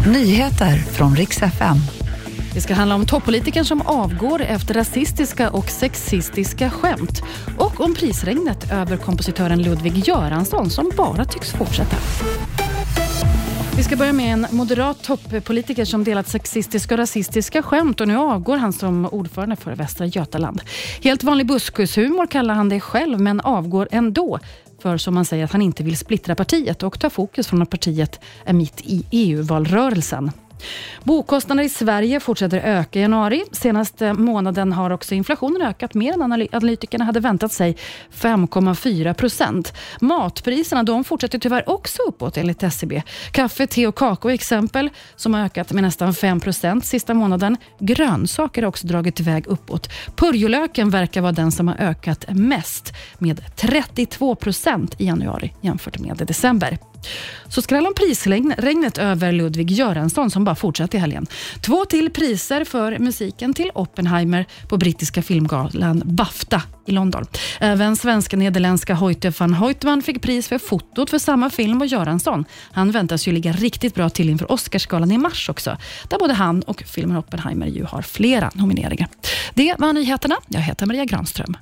Nyheter från riks FM. Det ska handla om toppolitikern som avgår efter rasistiska och sexistiska skämt och om prisregnet över kompositören Ludvig Göransson som bara tycks fortsätta. Vi ska börja med en moderat toppolitiker som delat sexistiska och rasistiska skämt och nu avgår han som ordförande för Västra Götaland. Helt vanlig buskushumor kallar han det själv, men avgår ändå för som man säger att han inte vill splittra partiet och ta fokus från att partiet är mitt i EU-valrörelsen. Bokostnader i Sverige fortsätter öka i januari. Senaste månaden har också inflationen ökat mer än analytikerna hade väntat sig, 5,4 procent. Matpriserna de fortsätter tyvärr också uppåt enligt SCB. Kaffe, te och kakao är exempel som har ökat med nästan 5 procent sista månaden. Grönsaker har också dragit iväg uppåt. Purjolöken verkar vara den som har ökat mest med 32 procent i januari jämfört med december. Så skräll om prisregnet över Ludvig Göransson som bara fortsatte i helgen. Två till priser för musiken till Oppenheimer på brittiska filmgalan Bafta i London. Även svenska-nederländska Hoyte van Hoytman fick pris för fotot för samma film och Göransson. Han väntas ju ligga riktigt bra till inför Oscarsgalan i mars också, där både han och filmen Oppenheimer ju har flera nomineringar. Det var nyheterna. Jag heter Maria Granström.